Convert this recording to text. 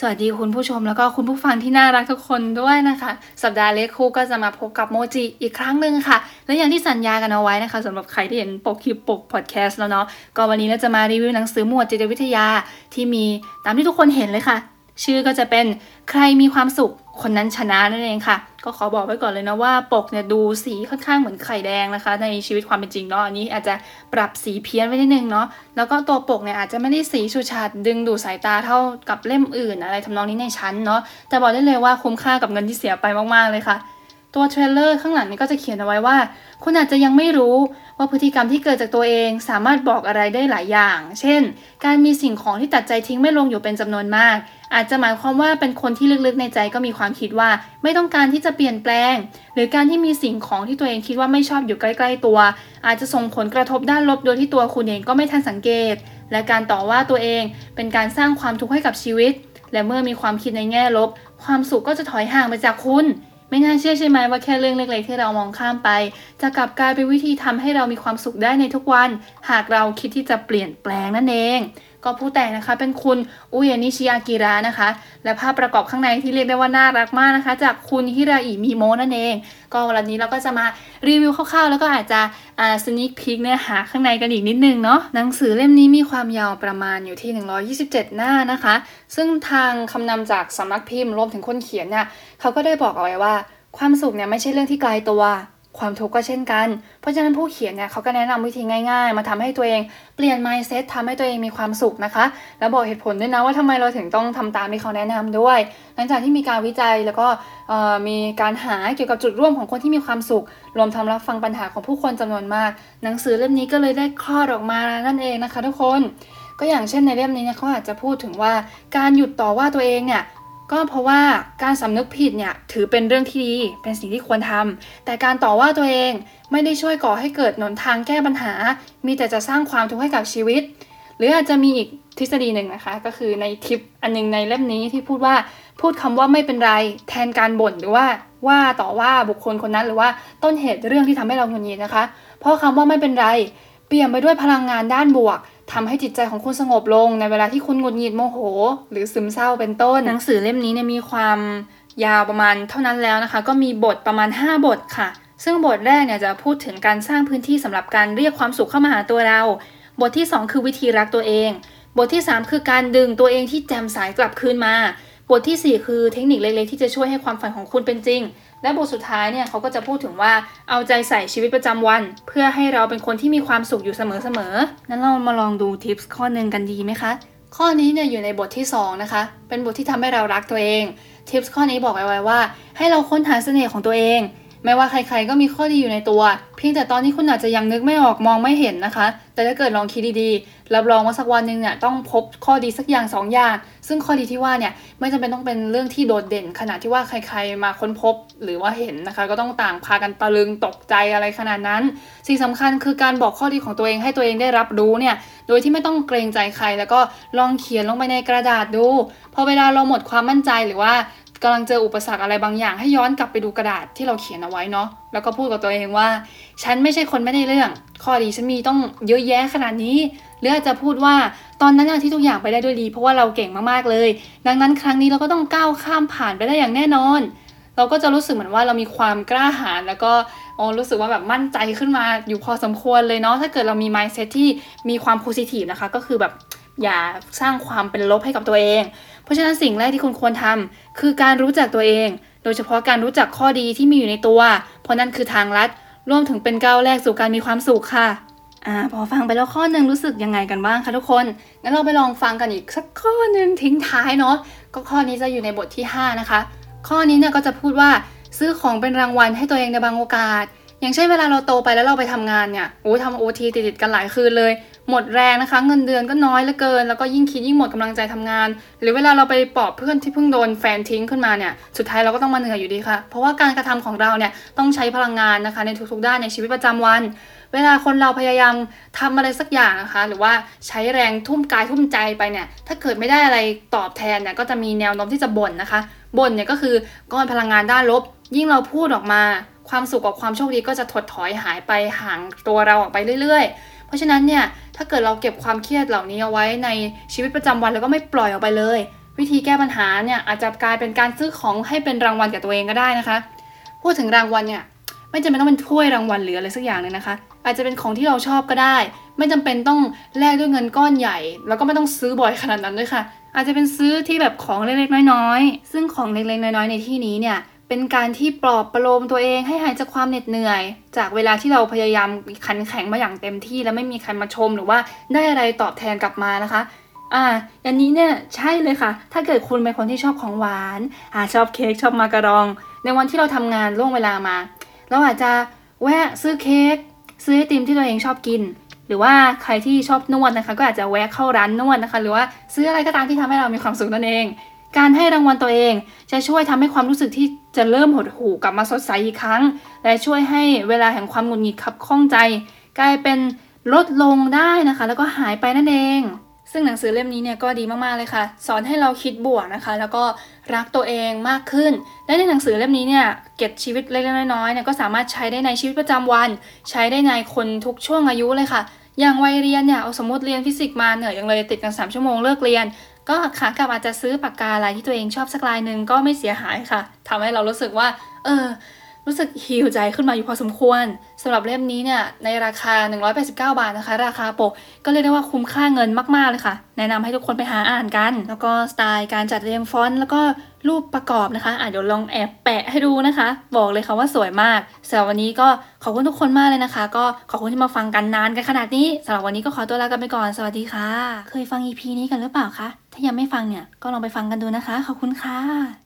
สวัสดีคุณผู้ชมแล้วก็คุณผู้ฟังที่น่ารักทุกคนด้วยนะคะ สัปดาห์เล็กคู่ก็จะมาพบกับโมจิอีกครั้งหนึ่งค่ะ และอย่างที่สัญญากันเอาไว้นะคะสำหรับใครที่เห็นปกคลิปปกพอดแคสต์แล้วเนาะก็วันนี้เราจะมารีวิวหนังสือหมวดจิตวิทยาที่มีตามที่ทุกคนเห็นเลยค่ะ ชื่อก็จะเป็นใครมีความสุข คนนั้นชนะนั่นเองค่ะ ก็ขอบอกไว้ก่อนเลยนะว่าปกเนี่ยดูสีค่อนข้างเหมือนไข่แดงนะคะ ในชีวิตความเป็นจริงเนาะอันนี้อาจจะปรับสีเพี้ยนไว้นิดนึงเนาะแล้วก็ตัวปกเนี่ยอาจจะไม่ได้สีชูชาดดึงดูดสายตาเท่ากับเล่มอื่นอะไรทำนองนี้ในชั้นเนาะแต่บอกได้เลยว่าคุ้มค่ากับเงินที่เสียไปมากๆเลยค่ะ ตัวเทรลเลอร์ข้างหลังนี่ก็จะเขียนเอาไว้ว่า คุณอาจจะยังไม่รู้ว่าพฤติกรรมที่เกิดจากตัวเองสามารถบอกอะไรได้หลายอย่าง เช่น การมีสิ่งของที่ตัดใจทิ้งไม่ลงอยู่เป็นจำนวนมาก อาจจะหมายความว่าเป็นคนที่ลึกๆในใจก็มีความคิดว่า ไม่ต้องการที่จะเปลี่ยนแปลง หรือการที่มีสิ่งของที่ตัวเองคิดว่าไม่ชอบอยู่ใกล้ ๆ ตัว อาจจะส่งผลกระทบด้านลบโดยที่ตัวคุณเองก็ไม่ทันสังเกต และการต่อว่าตัวเองเป็นการสร้างความทุกข์ให้กับชีวิต และเมื่อมีความคิดในแง่ลบ ความสุขก็จะถอยห่างไปจากคุณ ไม่น่าเชื่อใช่ไหมว่าแค่เรื่องเล็กๆที่เรามองข้ามไป จะกลับกลายเป็นวิธีทำให้เรามีความสุขได้ในทุกวัน หากเราคิดที่จะเปลี่ยนแปลงนั่นเอง ก็ผู้แต่งนะคะเป็นคุณอุยานิชิอากิระนะคะ และภาพประกอบข้างในที่เรียกได้ว่าน่ารักมากนะคะ จากคุณฮิราอิมิโมนั่นเอง ก็วันนี้เราก็จะมารีวิวคร่าวๆ แล้วก็อาจจะอ่าสนิคพิกเนื้อหาข้างในกันอีกนิดนึงเนาะหนังสือเล่มนี้มีความยาวประมาณอยู่ที่ 127 หน้านะคะ ซึ่งทางคำนำจากสำนักพิมพ์รวมถึงคนเขียนเนี่ยเขาก็ได้บอกเอาไว้ว่า ความสุขเนี่ยไม่ใช่เรื่องที่ไกลตัว ความทุกข์ก็เช่นกัน เพราะฉะนั้นผู้เขียนเนี่ยเขาก็แนะนำวิธีง่ายๆ มาทำให้ตัวเองเปลี่ยน mindset ทำให้ตัวเองมีความสุขนะคะ แล้วบอกเหตุผลด้วยนะว่าทำไมเราถึงต้องทำตามที่เขาแนะนำด้วย หลังจากที่มีการวิจัยแล้วก็มีการหาเกี่ยวกับจุดร่วมของคนที่มีความสุข รวมทั้งรับฟังปัญหาของผู้คนจำนวนมาก หนังสือเล่มนี้ก็เลยได้คลอดออกมานั่นเองนะคะ ทุกคน ก็อย่างเช่นในเล่มนี้เนี่ยเขาอาจจะพูดถึงว่าการหยุดต่อว่าตัวเองเนี่ย ก็เพราะว่าการสำนึกผิดเนี่ยถือเป็นเรื่องที่ดี เป็นสิ่งที่ควรทำ แต่การต่อว่าตัวเองไม่ได้ช่วยก่อให้เกิดหนนทางแก้ปัญหา มีแต่จะสร้างความทุกข์ให้กับชีวิต หรืออาจจะมีอีกทฤษฎีหนึ่งนะคะ ก็คือในทิปอันหนึงในเล่มนี้ที่พูดว่าพูดคำว่าไม่เป็นไร แทนการบ่นหรือว่าว่าต่อว่าบุคคลคนนั้นหรือว่าต้นเหตุเรื่องที่ทำให้เราหงุดหงิดนะคะ เพราะคำว่าไม่เป็นไร เปลี่ยนไปด้วยพลังงานด้านบวก ทำให้จิตใจของคุณสงบลงในเวลาที่คุณหงุดหงิดโมโห หรือซึมเศร้าเป็นต้น หนังสือเล่มนี้เนี่ยมีความยาวประมาณเท่านั้นแล้วนะคะ ก็มีบทประมาณ 5 บทค่ะ ซึ่งบทแรกเนี่ยจะพูดถึงการสร้างพื้นที่สำหรับการเรียกความสุขเข้ามาหาตัวเรา บทที่ 2 คือวิธีรักตัวเอง บทที่ 3 คือการดึงตัวเองที่แจ่มใสกลับคืนมา บททีสี่ 4 คือเทคนิคเล็กๆ ที่จะช่วยให้ความฝันของคุณเป็นจริง และบทสุดท้ายเนี่ยเขาก็จะพูดถึงว่าเอาใจใส่ชีวิตประจำวัน เพื่อให้เราเป็นคนที่มีความสุขอยู่เสมอๆนั้นเรามาลองดูทิปส์ข้อหนึ่งกันดีไหมคะ ข้อนี้เนี่ยอยู่ในบทที่ 2 นะคะ เป็นบทที่ทำให้เรารักตัวเองทิปส์ข้อนี้บอกไว้ว่า ให้เราค้นหาเสน่ห์ของตัวเอง ไม่ว่าใครๆก็มีข้อดีอยู่ในตัว เพียงแต่ตอนนี้คุณอาจจะยังนึกไม่ออกมองไม่เห็นนะคะ แต่ถ้าเกิดลองคิดดีๆ รับรองว่าสักวันหนึ่งเนี่ยต้องพบข้อดีสักอย่างสองอย่าง ซึ่งข้อดีที่ว่าเนี่ยไม่จำเป็นต้องเป็นเรื่องที่โดดเด่น ขนาดที่ว่าใครๆมาค้นพบหรือว่าเห็นนะคะ ก็ต้องต่างพากันตะลึงตกใจอะไรขนาดนั้น สิ่งสำคัญคือการบอกข้อดีของตัวเองให้ตัวเองได้รับรู้เนี่ยโดยที่ไม่ต้องเกรงใจใครแล้วก็ลองเขียนลงไปในกระดาษดูพอเวลาเราหมดความมั่นใจหรือว่า กำลังเจออุปสรรคอะไรบางอย่าง ให้ย้อนกลับไปดูกระดาษที่เราเขียนเอาไว้เนาะแล้วก็พูดกับตัวเองว่า ฉันไม่ใช่คนไม่ได้เรื่อง ข้อดีฉันมีต้องเยอะแยะขนาดนี้หรืออาจจะพูดว่าตอนนั้นที่ทุกอย่างไปได้ด้วยดี เพราะว่าเราเก่งมากๆเลย ดังนั้นครั้งนี้เราก็ต้องก้าวข้ามผ่านไปได้อย่างแน่นอน เราก็จะรู้สึกเหมือนว่าเรามีความกล้าหาญแล้วก็อ๋อรู้สึกว่าแบบมั่นใจขึ้นมาอยู่พอสมควรเลยเนาะถ้าเกิดเรามี mindset ที่มีความโพซิทีฟนะคะ ก็คือแบบ อย่าสร้างความเป็นลบให้กับตัวเอง เพราะฉะนั้นสิ่งแรกที่คุณควรทำคือการรู้จักตัวเอง โดยเฉพาะการรู้จักข้อดีที่มีอยู่ในตัว เพราะนั่นคือทางลัดรวมถึงเป็นก้าวแรกสู่การมีความสุขค่ะอ่าพอฟังไปแล้วข้อหนึ่งรู้สึกยังไงกันบ้างคะทุกคน งั้นเราไปลองฟังกันอีกสักข้อหนึ่งทิ้งท้ายเนาะ ก็ข้อนี้จะอยู่ในบทที่ 5 นะคะ ข้อนี้เนี่ยก็จะพูดว่าซื้อของเป็นรางวัลให้ตัวเองในบางโอกาส อย่างเช่นเวลาเราโตไปแล้วเราไปทำงานเนี่ย โอ้ทำโอทีติดๆกันหลายคืนเลย หมดแรงนะคะ เงินเดือนก็น้อยเหลือเกิน แล้วก็ยิ่งคิดยิ่งหมดกำลังใจทำงาน หรือเวลาเราไปปลอบเพื่อนที่เพิ่งโดนแฟนทิ้งขึ้นมาเนี่ยสุดท้ายเราก็ต้องมาเหนื่อยอยู่ดีค่ะ เพราะว่าการกระทำของเราเนี่ยต้องใช้พลังงานนะคะในทุกๆด้านในชีวิตประจำวัน เวลาคนเราพยายามทำอะไรสักอย่างนะคะ หรือว่าใช้แรงทุ่มกายทุ่มใจไปเนี่ยถ้าเกิดไม่ได้อะไรตอบแทนเนี่ยก็จะมีแนวโน้มที่จะบ่นนะคะบ่นเนี่ยก็คือก้อนพลังงานด้านลบ ยิ่งเราพูดออกมา ความสุขกับความโชคดีก็จะถดถอยหายไปห่างตัวเราออกไปเรื่อยๆ เพราะฉะนั้นเนี่ยถ้าเกิดเราเก็บความเครียดเหล่านี้เอาไว้ในชีวิตประจำวันแล้วก็ไม่ปล่อยออกไปเลย วิธีแก้ปัญหาเนี่ยอาจจะกลายเป็นการซื้อของให้เป็นรางวัลกับตัวเองก็ได้นะคะ พูดถึงรางวัลเนี่ยไม่จำเป็นต้องเป็นถ้วยรางวัลหรืออะไรสักอย่างเลยนะคะ อาจจะเป็นของที่เราชอบก็ได้ ไม่จำเป็นต้องแลกด้วยเงินก้อนใหญ่ แล้วก็ไม่ต้องซื้อบ่อยขนาดนั้นด้วยค่ะ อาจจะเป็นซื้อที่แบบของเล็กๆน้อยๆ ซึ่งของเล็กๆน้อยๆในที่นี้เนี่ย เป็นการที่ปลอบประโลมตัวเองให้หายจากความเหน็ดเหนื่อย จากเวลาที่เราพยายามขันแข็งมาอย่างเต็มที่ แล้วไม่มีใครมาชมหรือว่าได้อะไรตอบแทนกลับมานะคะอ่าอันนี้เนี่ยใช่เลยค่ะ ถ้าเกิดคุณเป็นคนที่ชอบของหวานอ่าชอบเค้กชอบมาการอง ในวันที่เราทำงานล่วงเวลามาเราอาจจะแวะซื้อเค้กซื้อไอติมที่ตัวเองชอบกิน หรือว่าใครที่ชอบนวดนะคะ ก็อาจจะแวะเข้าร้านนวดนะคะ หรือว่าซื้ออะไรก็ตามที่ทำให้เรามีความสุขนั่นเอง การให้รางวัลตัวเอง จะช่วยทำให้ความรู้สึกที่จะเริ่มหดหู่กลับมาสดใสอีกครั้ง และช่วยให้เวลาแห่งความหงุดหงิดขับข้องใจ กลายเป็นลดลงได้นะคะ แล้วก็หายไปนั่นเอง ซึ่งหนังสือเล่มนี้เนี่ยก็ดีมากๆเลยค่ะ สอนให้เราคิดบวกนะคะ แล้วก็รักตัวเองมากขึ้น และในหนังสือเล่มนี้เนี่ยเก็บชีวิตเล็กๆน้อยๆเนี่ยก็สามารถใช้ได้ในชีวิตประจำวัน ใช้ได้ในคนทุกช่วงอายุเลยค่ะอย่างวัยเรียนเนี่ยเอาสมมติเรียนฟิสิกส์มาเหนื่อยยังเลยติดกัน 3 ชั่วโมงเลิกเรียน ก็ขากลับอาจจะซื้อปากกาลายที่ตัวเองชอบสักลายหนึ่งก็ไม่เสียหายค่ะทำให้เรารู้สึกว่า เออ รู้สึกฮิวใจขึ้นมาอยู่พอสมควรสำหรับเล่มนี้เนี่ยในราคา 189 บาทนะคะ ราคาปกก็เรียกได้ว่าคุ้มค่าเงินมากๆเลยค่ะ แนะนำให้ทุกคนไปหาอ่านกัน แล้วก็สไตล์การจัดเรียงฟอนต์แล้วก็รูปประกอบนะคะอะเดี๋ยวลองแอบแปะให้ดูนะคะ บอกเลยค่ะว่าสวยมากสำหรับวันนี้ก็ขอบคุณทุกคนมากเลยนะคะ ก็ขอบคุณที่มาฟังกันนานกันขนาดนี้สำหรับวันนี้ก็ขอตัวลากันไปก่อนสวัสดีค่ะ เคยฟัง EP นี้กันหรือเปล่าคะถ้ายังไม่ฟังเนี่ยก็ลองไปฟังกันดูนะคะ ขอบคุณค่ะ